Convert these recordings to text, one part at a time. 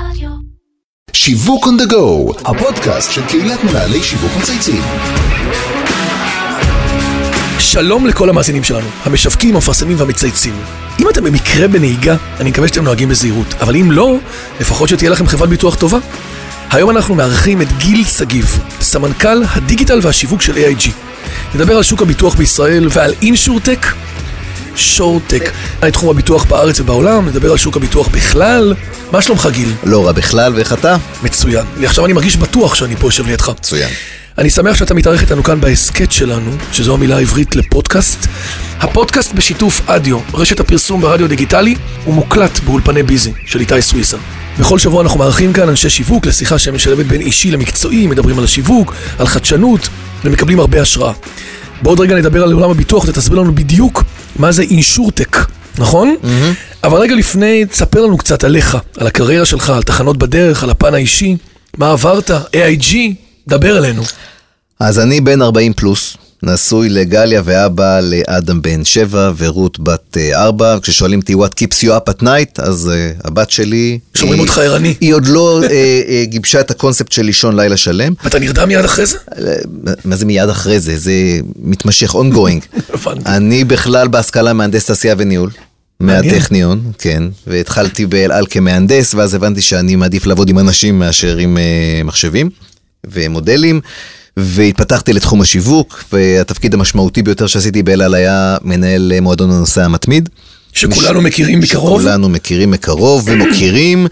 רדיו. שיווק on the go, הפודקאסט של קהילת מנהלי שיווק מצייצים. שלום לכל המאזינים שלנו, המשווקים, המפרסמים והמצייצים. אם אתם במקרה בנהיגה, אני מקווה שאתם נוהגים בזהירות, אבל אם לא, לפחות שתהיה לכם חברת ביטוח טובה. היום אנחנו מארחים את גיל שגיב, סמנכ"ל הדיגיטל והשיווק של AIG. נדבר על שוק הביטוח בישראל ועל אינשורטק, שורטק, על תחום הביטוח בארץ ובעולם, נדבר על שוק הביטוח בכלל. מה שלומך גיל? לא רע בכלל, ואיך אתה? מצוין. עכשיו אני מרגיש בטוח שאני פה יושב לידך. מצוין. אני שמח שאתה מתארח איתנו כאן בהסכת שלנו, שזו המילה העברית לפודקאסט. הפודקאסט בשיתוף אדיו, רשת הפרסום ברדיו דיגיטלי, הוא מוקלט באולפני ביזי של איתי סוויסה. בכל שבוע אנחנו מארחים כאן אנשי שיווק לשיחה שמשלבת בין אישי למקצועי, מדברים על השיווק, על חדשנות, ומקבלים הרבה השראה. בעוד רגע נדבר על עולם הביטוח ותסביר לנו בדיוק מה זה אינשורטק, נכון? Mm-hmm. אבל רגע לפני, תספר לנו קצת עליך, על הקריירה שלך, על תחנות בדרך, על הפן האישי, מה עברת, AIG, דבר אלינו. אז אני בן 40 פלוס, נשוי לגליה ואבא לאדם בן 7 ורות בת 4. כששואלים אותי what keeps you up at night, אז uh, הבת שלי... שומעים היא- אותך ערני. היא עוד לא uh, uh, גיבשה את הקונספט של לישון לילה שלם. ואתה נרדם מיד אחרי זה? מה זה מיד אחרי זה? זה מתמשך ongoing. אני בכלל בהשכלה מהנדס תעשייה וניהול. מהטכניון, כן, והתחלתי באל על כמהנדס, ואז הבנתי שאני מעדיף לעבוד עם אנשים מאשר עם uh, מחשבים ומודלים, והתפתחתי לתחום השיווק, והתפקיד המשמעותי ביותר שעשיתי באל על היה מנהל מועדון הנוסע המתמיד. שכולנו מכירים מקרוב? שכולנו מכירים מקרוב ומוקירים.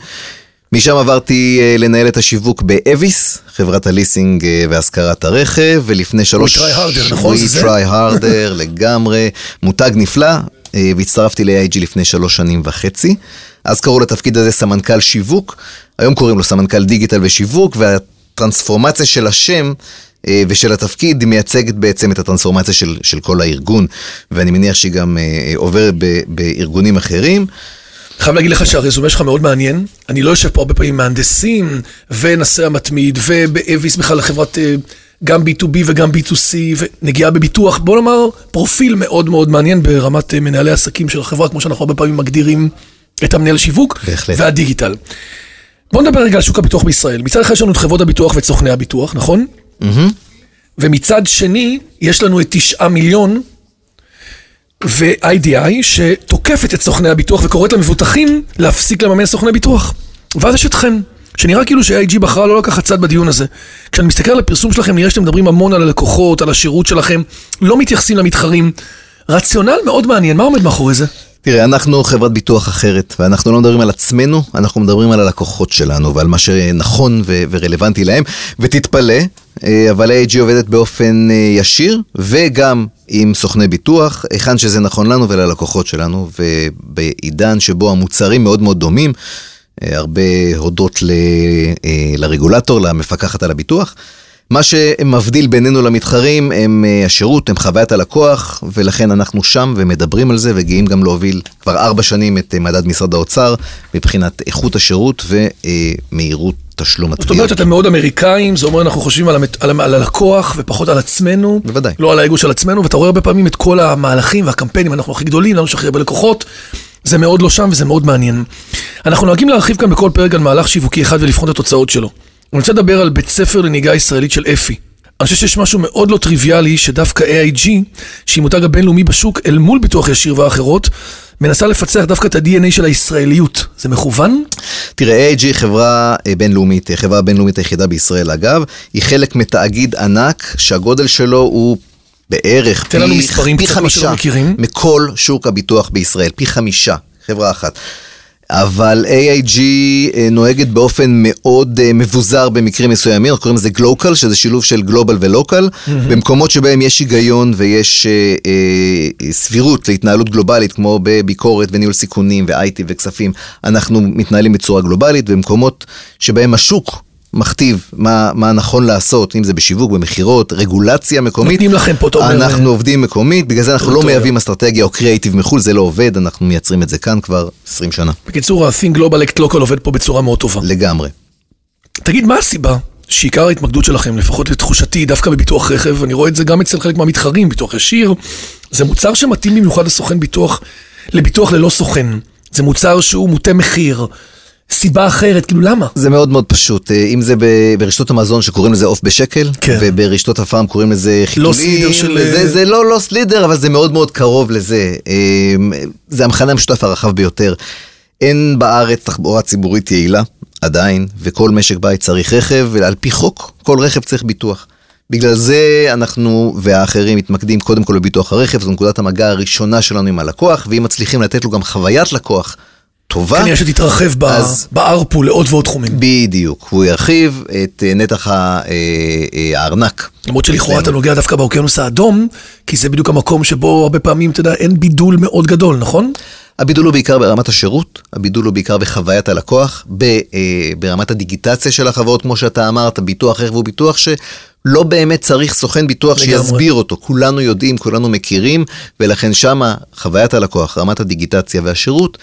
משם עברתי אה, לנהל את השיווק באביס, חברת הליסינג אה, והשכרת הרכב, ולפני שלוש... try harder, נכון? We try harder לגמרי, מותג נפלא, אה, והצטרפתי ל-AIG לפני שלוש שנים וחצי. אז קראו לתפקיד הזה סמנכ"ל שיווק, היום קוראים לו סמנכ"ל דיגיטל ושיווק, והטרנספורמציה של השם ושל התפקיד היא מייצגת בעצם את הטרנספורמציה של, של כל הארגון, ואני מניח שהיא גם אה, עוברת ב- בארגונים אחרים. חייב להגיד לך שהרזומה שלך מאוד מעניין. אני לא יושב פה הרבה פעמים מהנדסים, ונשא המתמיד, ובאביס בכלל חברת אה, גם B2B וגם B2C, ונגיעה בביטוח. בוא נאמר, פרופיל מאוד מאוד מעניין ברמת אה, מנהלי עסקים של החברה, כמו שאנחנו הרבה פעמים מגדירים את המנהל שיווק, בהחלט. והדיגיטל. בוא נדבר רגע על שוק הביטוח בישראל. מצד אחד יש לנו את חברות הביטוח ואת סוכני הביטוח, נכון? ומצד שני, יש לנו את תשעה מיליון ו-IDI שתוקפת את סוכני הביטוח וקוראת למבוטחים להפסיק לממן סוכני ביטוח. ואז יש אתכם, שנראה כאילו ש-IG בחרה לא לקחת צד בדיון הזה. כשאני מסתכל על הפרסום שלכם, נראה שאתם מדברים המון על הלקוחות, על השירות שלכם, לא מתייחסים למתחרים. רציונל מאוד מעניין, מה עומד מאחורי זה? תראה, אנחנו חברת ביטוח אחרת, ואנחנו לא מדברים על עצמנו, אנחנו מדברים על הלקוחות שלנו ועל מה שנכון ו- ורלוונטי להם. ותתפלא, אה, אבל AIG עובדת באופן אה, ישיר, וגם עם סוכני ביטוח, היכן שזה נכון לנו וללקוחות שלנו, ובעידן שבו המוצרים מאוד מאוד דומים, אה, הרבה הודות ל- לרגולטור, למפקחת על הביטוח. מה שמבדיל בינינו למתחרים הם אה, השירות, הם חוויית הלקוח, ולכן אנחנו שם ומדברים על זה וגאים גם להוביל כבר ארבע שנים את אה, מדד משרד האוצר מבחינת איכות השירות ומהירות תשלום זאת התביעות. אומרת שאתם מאוד אמריקאים, זה אומר אנחנו חושבים על, המת... על, על הלקוח ופחות על עצמנו. בוודאי. לא על האגו של עצמנו, ואתה רואה הרבה פעמים את כל המהלכים והקמפיינים, אנחנו הכי גדולים, לנו יש הכי הרבה לקוחות. זה מאוד לא שם וזה מאוד מעניין. אנחנו נוהגים להרחיב כאן בכל פרק על מהלך שיווקי אחד ולבחון את התוצאות שלו. אני רוצה לדבר על בית ספר לנהיגה ישראלית של אפי. אני חושב שיש משהו מאוד לא טריוויאלי, שדווקא AIG, שהיא מותג הבינלאומי בשוק אל מול ביטוח ישיר ואחרות, מנסה לפצח דווקא את ה-DNA של הישראליות. זה מכוון? תראה, AIG היא חברה אה, בינלאומית, היא החברה הבינלאומית היחידה בישראל אגב, היא חלק מתאגיד ענק שהגודל שלו הוא בערך פי שלא חמישה. מכל שוק הביטוח בישראל, פי חמישה, חברה אחת. אבל AIG אה, נוהגת באופן מאוד אה, מבוזר במקרים מסוימים, אנחנו קוראים לזה גלוקל, שזה שילוב של גלובל ולוקל, במקומות שבהם יש היגיון ויש אה, אה, סבירות להתנהלות גלובלית, כמו בביקורת וניהול סיכונים ו-IT וכספים, אנחנו מתנהלים בצורה גלובלית, במקומות שבהם השוק מכתיב מה, מה נכון לעשות, אם זה בשיווק, במכירות, רגולציה מקומית. נותנים לכם פה, אתה אומר, אנחנו עובדים מקומית, בגלל זה אנחנו לא. מייבאים אסטרטגיה או קריאיטיב מחו"ל, זה לא עובד, אנחנו מייצרים את זה כאן כבר 20 שנה. בקיצור, ה-Think Global Act Local עובד פה בצורה מאוד טובה. לגמרי. תגיד, מה הסיבה שעיקר ההתמקדות שלכם, לפחות לתחושתי, דווקא בביטוח רכב, אני רואה את זה גם אצל חלק מהמתחרים, ביטוח ישיר, זה מוצר שמתאים במיוחד לסוכן ביטוח, לביטוח ללא סוכן. זה מוצר שהוא מוטה מחיר, סיבה אחרת, כאילו למה? זה מאוד מאוד פשוט, אה, אם זה ברשתות המזון שקוראים לזה עוף בשקל, כן. וברשתות הפארם קוראים לזה חיתולים, סלידר של- אה, זה, זה לא לא סלידר, אבל זה מאוד מאוד קרוב לזה. אה, זה המכנה המשותף הרחב ביותר. אין בארץ תחבורה ציבורית יעילה, עדיין, וכל משק בית צריך רכב, ועל פי חוק, כל רכב צריך ביטוח. בגלל זה אנחנו והאחרים מתמקדים קודם כל בביטוח הרכב, זו נקודת המגע הראשונה שלנו עם הלקוח, ואם מצליחים לתת לו גם חוויית לקוח טובה, כנראה שתתרחב ב- אז- בארפו לעוד ועוד תחומים. בדיוק, הוא ירחיב את אה, נתח אה, אה, הארנק. למרות שלכאורה אתה. נוגע דווקא באוקיינוס האדום, כי זה בדיוק המקום שבו הרבה פעמים, אתה יודע, אין בידול מאוד גדול, נכון? הבידול הוא בעיקר ברמת השירות, הבידול הוא בעיקר בחוויית הלקוח, ב, אה, ברמת הדיגיטציה של החברות, כמו שאתה אמרת, ביטוח רכב הוא ביטוח שלא באמת צריך סוכן ביטוח לגמרי. שיסביר אותו. כולנו יודעים, כולנו מכירים, ולכן שמה חוויית הלקוח, רמת הדיגיטציה והשירות,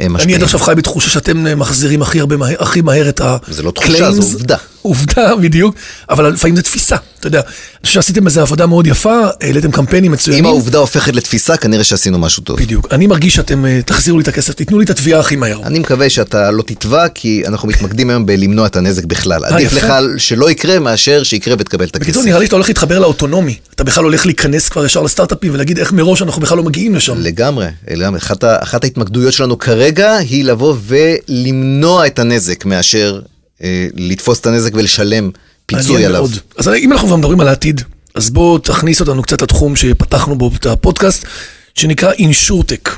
אני משפיעים. עד עכשיו חי בתחושה שאתם אה, מחזירים הכי הרבה, מהר- הכי מהר את ה... זה לא תחושה, זו. עובדה. עובדה, בדיוק, אבל לפעמים זו תפיסה, אתה יודע. אני חושב שעשיתם איזו עבודה מאוד יפה, העליתם קמפיינים מצוינים. אם העובדה הופכת לתפיסה, כנראה שעשינו משהו טוב. בדיוק. אני מרגיש שאתם אה, תחזירו לי את הכסף, תיתנו לי את התביעה הכי מהר. אני מקווה שאתה לא תתבע, כי אנחנו מתמקדים היום בלמנוע את הנזק בכלל. עדיף אה. לך שלא יקרה מאשר שיקרה ותקבל את הכסף. בקיצור, נראה לי שאתה הולך להתחבר לאוטונומי. אתה בכלל הולך להיכנס כבר ישר לסטארט-אפים ולהגיד איך מראש אנחנו בכלל לא מגיעים לשם. לגמרי, לגמרי. אחת, אחת ההתמקדויות שלנו כרגע היא לבוא ולמנוע את הנזק מאשר אה, לתפוס את הנזק ולשלם פיצוי עליו. מאוד. אז אם אנחנו כבר מדברים על העתיד, אז בוא תכניס אותנו קצת לתחום שפתחנו בו את הפודקאסט, שנקרא אינשורטק.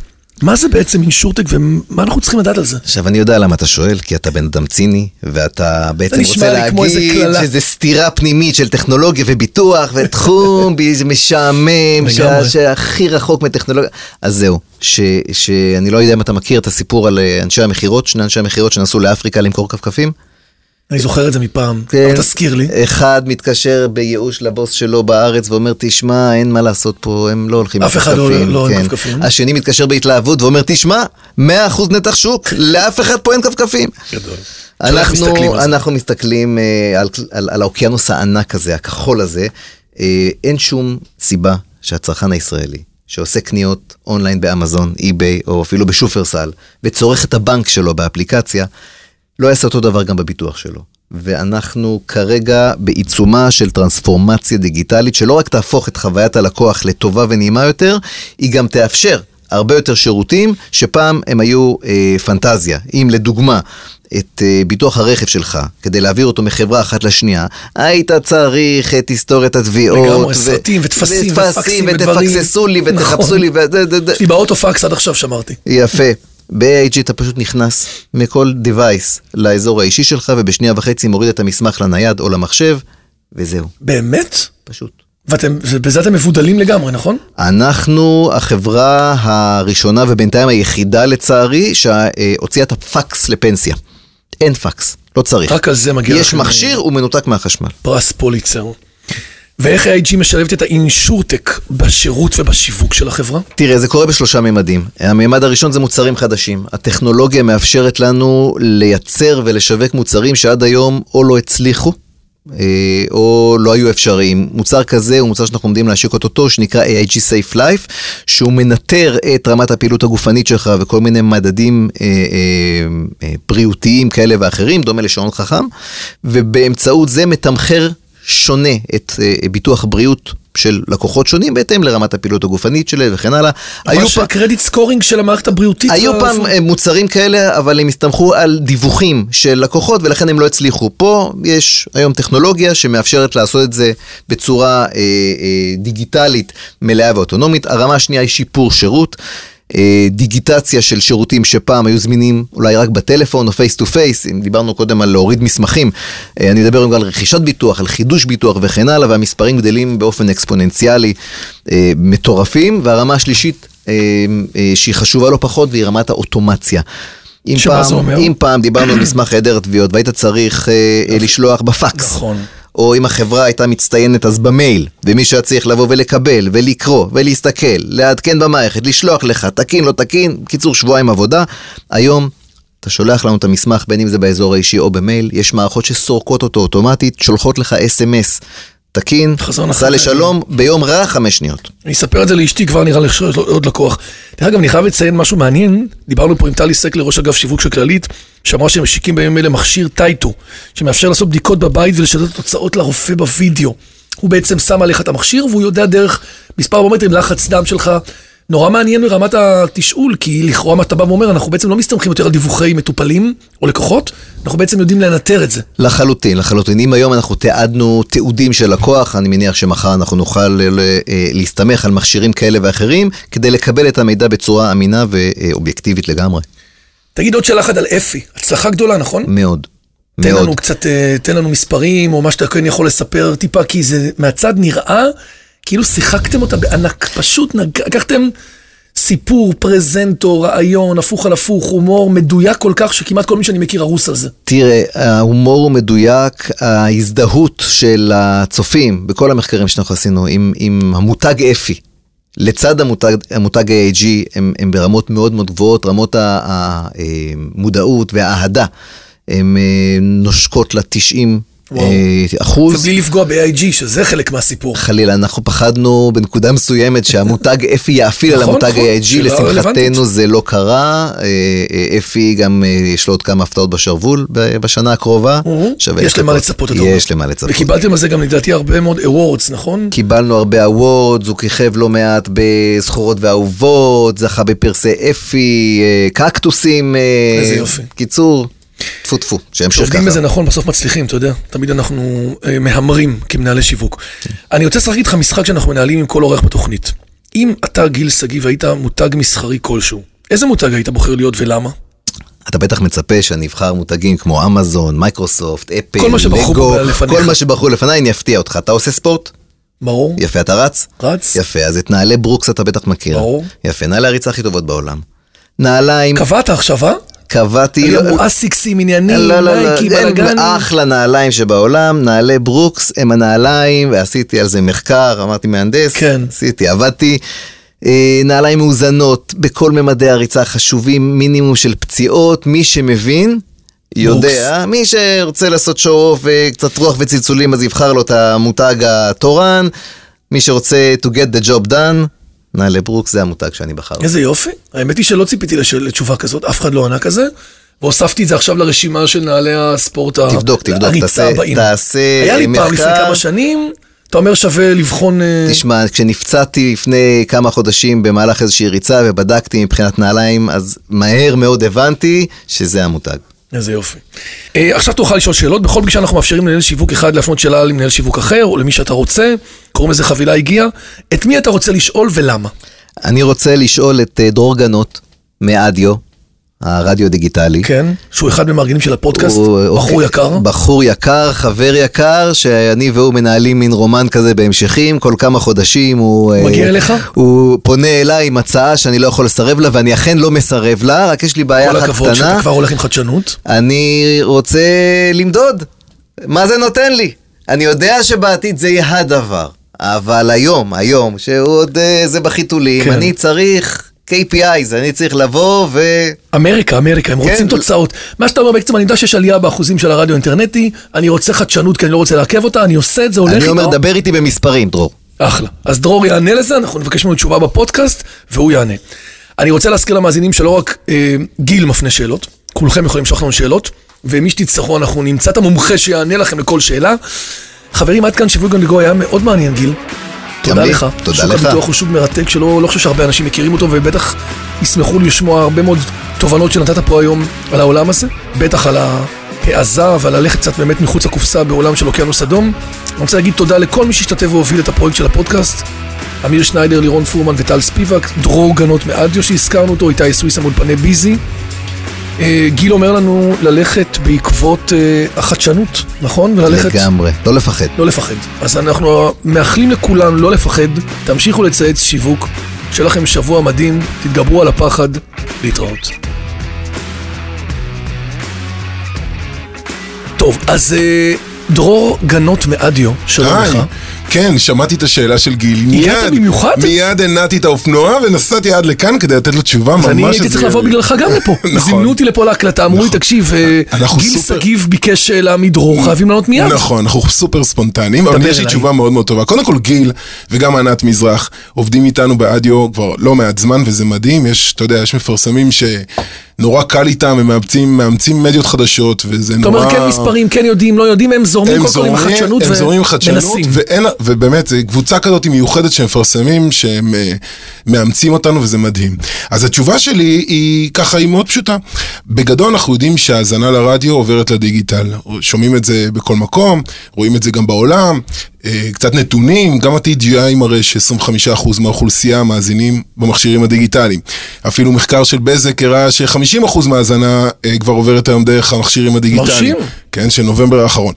מה זה בעצם אינשורטק ומה אנחנו צריכים לדעת על זה? עכשיו, אני יודע למה אתה שואל, כי אתה בן אדם ציני, ואתה בעצם רוצה להגיד. שזה סתירה פנימית של טכנולוגיה וביטוח ותחום, משעמם. שהכי רחוק מטכנולוגיה. אז זהו, ש- שאני לא יודע אם אתה מכיר את הסיפור על אה, אנשי המכירות, שני אנשי המכירות שנסעו לאפריקה למכור כפכפים. אני זוכר את זה מפעם, כן. אבל תזכיר לי. אחד מתקשר בייאוש לבוס שלו בארץ ואומר, תשמע, אין מה לעשות פה, הם לא הולכים אף אחד לא- כפכפים." לא עם כן. כפכפים. השני מתקשר בהתלהבות ואומר, תשמע, 100% נתח שוק, לאף אחד פה אין כפכפים. גדול. מסתכלים אנחנו, זה? אנחנו מסתכלים אה, על, על, על האוקיינוס הענק הזה, הכחול הזה. אה, אין שום סיבה שהצרכן הישראלי, שעושה קניות אונליין באמזון, eBay, או אפילו בשופרסל, וצורך את הבנק שלו באפליקציה, לא יעשה אותו דבר גם בביטוח שלו. ואנחנו כרגע בעיצומה של טרנספורמציה דיגיטלית, שלא רק תהפוך את חוויית הלקוח לטובה ונעימה יותר, היא גם תאפשר הרבה יותר שירותים שפעם הם היו אה, פנטזיה. אם לדוגמה, את אה, ביטוח הרכב שלך, כדי להעביר אותו מחברה אחת לשנייה, היית צריך את היסטוריית התביעות. לגמרי, סרטים וטפסים ופקסים ודברים. ותפקססו לי ותחפשו נכון. לי. זה- יש לי באוטו פקס עד עכשיו שמרתי. יפה. ב-AIG אתה פשוט נכנס מכל device לאזור האישי שלך, ובשנייה וחצי מוריד את המסמך לנייד או למחשב, וזהו, באמת? פשוט. ואתם, בזה אתם מבודלים לגמרי, נכון? אנחנו החברה הראשונה ובינתיים היחידה לצערי שהוציאה את הפקס לפנסיה. אין פקס, לא צריך. רק על זה מגיע יש לכם, מכשיר, הוא מנותק מהחשמל. פרס פוליצר. ואיך ה-IG משלבת את האינשורטק בשירות ובשיווק של החברה? תראה, זה קורה בשלושה ממדים. הממד הראשון זה מוצרים חדשים. הטכנולוגיה מאפשרת לנו לייצר ולשווק מוצרים שעד היום או לא הצליחו, אה, או לא היו אפשריים. מוצר כזה הוא מוצר שאנחנו עומדים להשיק אותו, שנקרא AIG Safe Life, שהוא מנטר את רמת הפעילות הגופנית שלך וכל מיני מדדים אה, אה, אה, בריאותיים כאלה ואחרים, דומה לשעון חכם, ובאמצעות זה מתמחר שונה את אה, ביטוח בריאות של לקוחות שונים בהתאם לרמת הפעילות הגופנית שלהם וכן הלאה. היו פעם- ה credit scoring של המערכת הבריאותית. היו וה- פעם אה, מוצרים כאלה, אבל הם הסתמכו על דיווחים של לקוחות ולכן הם לא הצליחו. פה יש היום טכנולוגיה שמאפשרת לעשות את זה בצורה אה, אה, דיגיטלית מלאה ואוטונומית. הרמה השנייה היא שיפור שירות. אה, דיגיטציה של שירותים שפעם היו זמינים אולי רק בטלפון או face to face, אם דיברנו קודם על להוריד מסמכים, אה, אני אדבר גם על רכישת ביטוח, על חידוש ביטוח וכן הלאה, והמספרים גדלים באופן אקספוננציאלי אה, מטורפים, והרמה השלישית שהיא חשובה לא פחות והיא רמת האוטומציה. אם פעם? אם פעם דיברנו על מסמך היעדר תביעות והיית צריך לשלוח בפקס, נכון. או אם החברה הייתה מצטיינת אז במייל, ומישהו היה צריך לבוא ולקבל, ולקרוא, ולהסתכל, לעדכן במערכת, לשלוח לך, תקין, לא תקין, קיצור שבועיים עבודה. היום אתה שולח לנו את המסמך, בין אם זה באזור האישי או במייל, יש מערכות שסורקות אותו אוטומטית, שולחות לך אס.אם.אס. תקין, סע. לשלום, ביום רע חמש שניות. אני אספר את זה לאשתי, כבר נראה לי עוד לקוח. דרך אגב, אני חייב לציין משהו מעניין, דיברנו פה עם טלי סקלר, ראש אגף שיווק של כללית, שאמרה שהם משיקים בימים אלה מכשיר Tyto, שמאפשר לעשות בדיקות בבית ולשדר את התוצאות לרופא בווידאו. הוא בעצם שם עליך את המכשיר, והוא יודע דרך מספר פרמטרים, לחץ דם שלך. נורא מעניין ברמת התשאול, כי לכאורה מה אתה בא ואומר, אנחנו בעצם לא מסתמכים יותר על דיווחי מטופלים או לקוחות, אנחנו בעצם יודעים לנטר את זה. לחלוטין, לחלוטין. אם היום אנחנו תיעדנו תיעודים של לקוח, אני מניח שמחר אנחנו נוכל אה, אה, להסתמך על מכשירים כאלה ואחרים, כדי לקבל את המידע בצורה אמינה ואובייקטיבית לגמרי. תגיד עוד שאלה אחת על אפי, הצלחה גדולה, נכון? מאוד. תן מאוד. לנו קצת, אה, תן לנו מספרים, או מה שאתה כן יכול לספר טיפה, כי זה מהצד נראה כאילו שיחקתם אותה בענק. פשוט נג- לקחתם סיפור, פרזנטור, רעיון, הפוך על הפוך, הומור מדויק כל כך, שכמעט כל מי שאני מכיר הרוס על זה. תראה, ההומור הוא מדויק, ההזדהות של הצופים בכל המחקרים שאנחנו עשינו עם, עם המותג אפי, לצד המותג, המותג AAG, הם, הם ברמות מאוד מאוד גבוהות, רמות המודעות והאהדה, הן אה, נושקות ל-90 וואו. אחוז. ובלי לפגוע ב-AIG, שזה חלק מהסיפור. חלילה, אנחנו פחדנו בנקודה מסוימת שהמותג אפי יאפיל על נכון, המותג נכון, AIG, לשמחתנו. זה לא קרה. אה, אה, אפי גם אה, יש לו עוד כמה הפתעות בשרוול בשנה הקרובה. יש למה. לצפות, אתה אומר. יש למה לצפות. וקיבלתם על זה גם לדעתי הרבה מאוד awards, נכון? קיבלנו הרבה awards, הוא כיכב לא מעט בזכורות ואהובות, זכה בפרסי אפי, אה, קקטוסים. אה, איזה יופי. קיצור, טפו טפו, שימשיך כשעובדים ככה. בזה נכון, בסוף מצליחים, אתה יודע. תמיד אנחנו אה, מהמרים כמנהלי שיווק. אני רוצה לשחק איתך משחק שאנחנו מנהלים עם כל אורח בתוכנית. אם אתה, גיל שגיב, היית מותג מסחרי כלשהו, איזה מותג היית בוחר להיות ולמה? אתה בטח מצפה שאני אבחר מותגים כמו אמזון, מייקרוסופט, אפל, כל מה שבחרו לגו. כל מה שבחרו לפניי, אני אפתיע אותך. אתה עושה ספורט? ברור. יפה, אתה רץ? רץ. יפה, אז את נעלי ברוקס אתה בטח מכיר. ברור. יפה, נעלי הריצה הכי טובות בעולם. נעליים, קבעת עכשיו, אה? קבעתי... אסיקסים, עניינים, לא, לא, לא, נייקי, הם בלאגן. אחלה נעליים שבעולם, נעלי ברוקס הם הנעליים, ועשיתי על זה מחקר, אמרתי מהנדס, כן. עשיתי, עבדתי. אה, נעליים מאוזנות בכל ממדי הריצה חשובים, מינימום של פציעות, מי שמבין, יודע, מי שרוצה לעשות שואו וקצת רוח וצלצולים אז יבחר לו את המותג התורן, מי שרוצה to get the job done, נעלי ברוקס זה המותג שאני בחר. איזה יופי. האמת היא שלא ציפיתי לתשובה כזאת, אף אחד לא ענה כזה. והוספתי את זה עכשיו לרשימה של נעלי הספורט ה- תבדוק, תבדוק, הריצה תעשה-. תעשה היה לי פעם מחקר. לפני כמה שנים, אתה אומר שווה לבחון... אה, תשמע, כשנפצעתי לפני כמה חודשים במהלך איזושהי ריצה ובדקתי מבחינת נעליים, אז מהר מאוד הבנתי שזה המותג. איזה יופי. אה, עכשיו תוכל לשאול שאלות, בכל פגישה אנחנו מאפשרים למנהל שיווק אחד להפנות שאלה למנהל שיווק אחר, או למי שאתה רוצה, קוראים לזה חבילה הגיעה. את מי אתה רוצה לשאול ולמה? אני רוצה לשאול את אה, דרור גנות מאדיו, הרדיו דיגיטלי. כן, שהוא אחד מהמארגנים של הפודקאסט, הוא- בחור אוקיי, יקר. בחור יקר, חבר יקר, שאני והוא מנהלים מין רומן כזה בהמשכים, כל כמה חודשים הוא... אה, מגיע אליך? הוא פונה אליי עם הצעה שאני לא יכול לסרב לה, ואני אכן לא מסרב לה, רק יש לי בעיה כל אחת הכבוד קטנה. שאתה כבר הולך עם חדשנות. אני רוצה למדוד. מה זה נותן לי? אני יודע שבעתיד זה יהיה הדבר, אבל היום, היום, שהוא עוד אה, זה בחיתולים, כן. אני צריך KPIs, אני צריך לבוא ו... אמריקה, אמריקה, הם רוצים כן. תוצאות. מה שאתה אומר בעצם, אני יודע שיש עלייה באחוזים של הרדיו האינטרנטי, אני רוצה חדשנות כי אני לא רוצה לעכב אותה, אני עושה את זה, הולך אני איתו. אומר, דבר איתי במספרים, דרור. אחלה. אז דרור יענה לזה, אנחנו נבקש ממנו תשובה בפודקאסט, והוא יענה. אני רוצה להזכיר למאזינים שלא רק אה, גיל מפנה שאלות, כולכם יכולים לשלוח לנו שאלות, ומי שתצטרכו, אנחנו נמצא את המומחה שיענה לכם לכל שאלה. חברים, עד כאן שיווק גנדגו היה מאוד מעניין, גיל. תודה. לך. תודה שוק לך. הביטוח הוא שוק מרתק שלא לא חושב שהרבה אנשים מכירים אותו, ובטח ישמחו לשמוע הרבה מאוד תובנות שנתת פה היום על העולם הזה, בטח על העזה ועל ללכת קצת באמת מחוץ לקופסה בעולם של אוקיינוס אדום. אני רוצה להגיד תודה לכל מי שהשתתף והוביל את הפרויקט של הפודקאסט. אמיר שניידר, לירון פורמן וטל ספיבק, דרור גנות מאדיו שהזכרנו אותו, איתי סוויסה מאולפני ביזי. אה, גיל אומר לנו ללכת בעקבות אה, החדשנות, נכון? וללכת... לגמרי, לא לפחד. לא לפחד. אז אנחנו מאחלים לכולם לא לפחד, תמשיכו לצייץ שיווק, שיהיה לכם שבוע מדהים, תתגברו על הפחד, להתראות. טוב, אז אה, דרור גנות מאדיו, שלום. לך. כן, שמעתי את השאלה של גיל. הגעת במיוחד? מיד הנעתי את האופנוע ונסעתי עד לכאן כדי לתת לו תשובה ממש... אני הייתי צריך לבוא. בגללך גם לפה. נכון. זימנו אותי לפה להקלטה, אמרו לי, תקשיב, אה, גיל שגיב ביקש אה, להעמיד דרור, חייבים לענות מיד. נכון, אנחנו סופר ספונטניים, אבל יש לי. תשובה מאוד מאוד טובה. קודם כל גיל וגם ענת מזרח עובדים איתנו באדיו כבר לא מעט זמן וזה מדהים, יש, אתה יודע, יש מפרסמים שנורא קל איתם, הם מאמצים, מאמצים מדיות חדשות וזה אתה נורא... אומר, כן מספרים, כן יודעים, לא יודעים, הם זורמים הם כל עם זורמים, החדשנות הם זורמים עם חדשנות, ומנסים. ואין, ובאמת, זו קבוצה כזאת מיוחדת שהם מפרסמים, שהם אה, מאמצים אותנו וזה מדהים. אז התשובה שלי היא ככה, היא מאוד פשוטה. בגדול אנחנו יודעים שהאזנה לרדיו עוברת לדיגיטל. שומעים את זה בכל מקום, רואים את זה גם בעולם. אה, קצת נתונים, גם ה-TGI מראה ש-25% מהאוכלוסייה מאזינים במכשירים הדיגיטליים. אפילו מחקר של בזק הראה ש-50% מהאזנה אה, כבר עוברת היום דרך המכשירים הדיגיטליים. מרשים. כן, של נובמבר האחרון.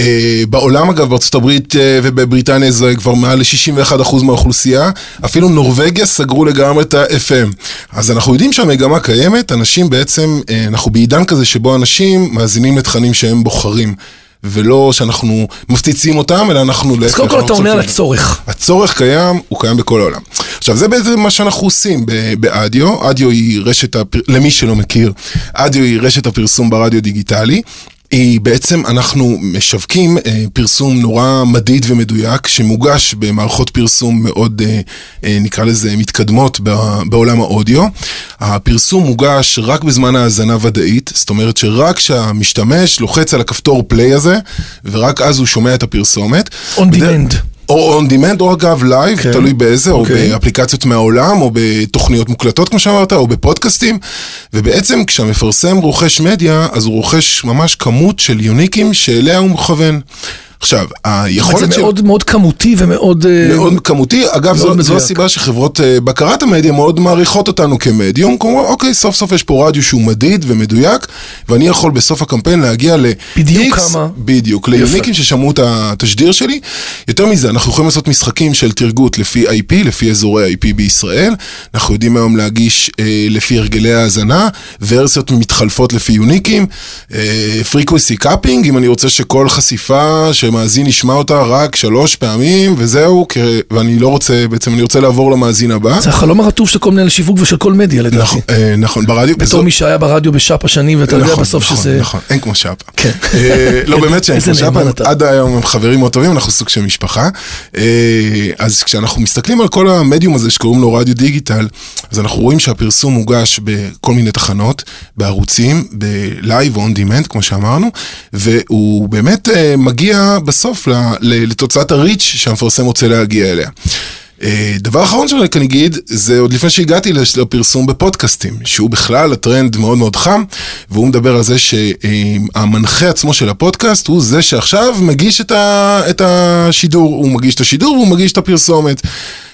Uh, בעולם אגב, בארצות הברית ובבריטניה זה כבר מעל ל-61% מהאוכלוסייה, אפילו נורבגיה סגרו לגמרי את ה-FM. אז אנחנו יודעים שהמגמה קיימת, אנשים בעצם, אנחנו בעידן כזה שבו אנשים מאזינים לתכנים שהם בוחרים. ולא שאנחנו מפציצים אותם, אלא אנחנו אז. קודם כל אתה עונה על. הצורך. הצורך קיים, הוא קיים בכל העולם. עכשיו, זה בעצם מה שאנחנו עושים באדיו. אדיו היא רשת, הפר... למי שלא מכיר, אדיו היא רשת הפרסום ברדיו דיגיטלי. היא בעצם, אנחנו משווקים אה, פרסום נורא מדיד ומדויק, שמוגש במערכות פרסום מאוד, אה, אה, נקרא לזה, מתקדמות בעולם האודיו. הפרסום מוגש רק בזמן האזנה ודאית, זאת אומרת שרק כשהמשתמש לוחץ על הכפתור play הזה, ורק אז הוא שומע את הפרסומת. On בדרך- demand. או on demand או אגב live, כן. תלוי באיזה, או אוקיי. באפליקציות מהעולם, או בתוכניות מוקלטות כמו שאמרת, או בפודקאסטים, ובעצם כשהמפרסם רוכש מדיה, אז הוא רוכש ממש כמות של יוניקים שאליה הוא מכוון. עכשיו, היכולת זה של... מאוד מאוד כמותי ומאוד... אה, מאוד כמותי, אגב זו, זו. הסיבה שחברות אה, בקרת המדיה מאוד מעריכות אותנו כמדיום, כלומר אוקיי סוף סוף יש פה רדיו שהוא מדיד ומדויק ואני יכול בסוף הקמפיין להגיע ל... בדיוק X, כמה. בדיוק, ליוניקים ששמעו את התשדיר שלי. יותר מזה, אנחנו יכולים לעשות משחקים של תרגות לפי IP, לפי אזורי IP בישראל, אנחנו יודעים היום להגיש אה, לפי הרגלי האזנה, ורסיות מתחלפות לפי יוניקים, frequency capping, אם אני רוצה שכל חשיפה שמאזין ישמע אותה רק שלוש פעמים וזהו, כ- ואני לא רוצה, בעצם אני רוצה לעבור למאזין הבא. זה החלום הרטוב של כל מנהל שיווק ושל כל מדיה לדעתי. נכון, אה, נכון, ברדיו. בתור וזו- מי שהיה ברדיו בשאפה שנים, ואתה יודע נכון, בסוף נכון, שזה... נכון, אין כמו שפה. כן. אה, לא, באמת שאין כמו אתה. עד היום הם חברים מאוד טובים, אנחנו סוג של משפחה. אה, אז כשאנחנו מסתכלים על כל המדיום הזה שקוראים לו רדיו digital, אז אנחנו רואים שהפרסום מוגש בכל מיני תחנות, בערוצים, ב live או on demand, כמו שאמרנו, והוא באמת אה, מגיע בסוף לתוצאת ה reach שהמפרסם רוצה להגיע אליה. אה, דבר אחרון שאני רק אגיד, זה עוד לפני שהגעתי לפרסום בפודקאסטים, שהוא בכלל הטרנד מאוד מאוד חם, והוא מדבר על זה שהמנחה עצמו של הפודקאסט הוא זה שעכשיו מגיש את, ה, את השידור, הוא מגיש את השידור והוא מגיש את הפרסומת.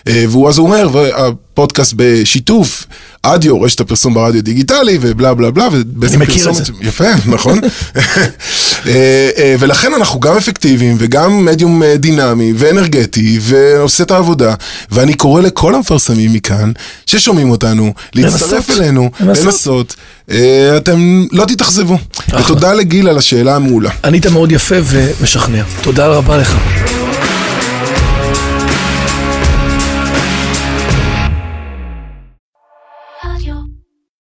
אה, והוא אז אומר, והפודקאסט בשיתוף, אדיו, רשת הפרסום ברדיו דיגיטלי ובלה בלה בלה, אני מכיר את זה. יפה, נכון? אה, אה, ולכן אנחנו גם אפקטיביים וגם מדיום אה, דינמי ואנרגטי ועושה את העבודה ואני קורא לכל המפרסמים מכאן ששומעים אותנו להצטרף. אלינו, לנסות. אתם לא תתאכזבו. ותודה לגיל על השאלה המעולה. ענית מאוד יפה ומשכנע. תודה רבה לך.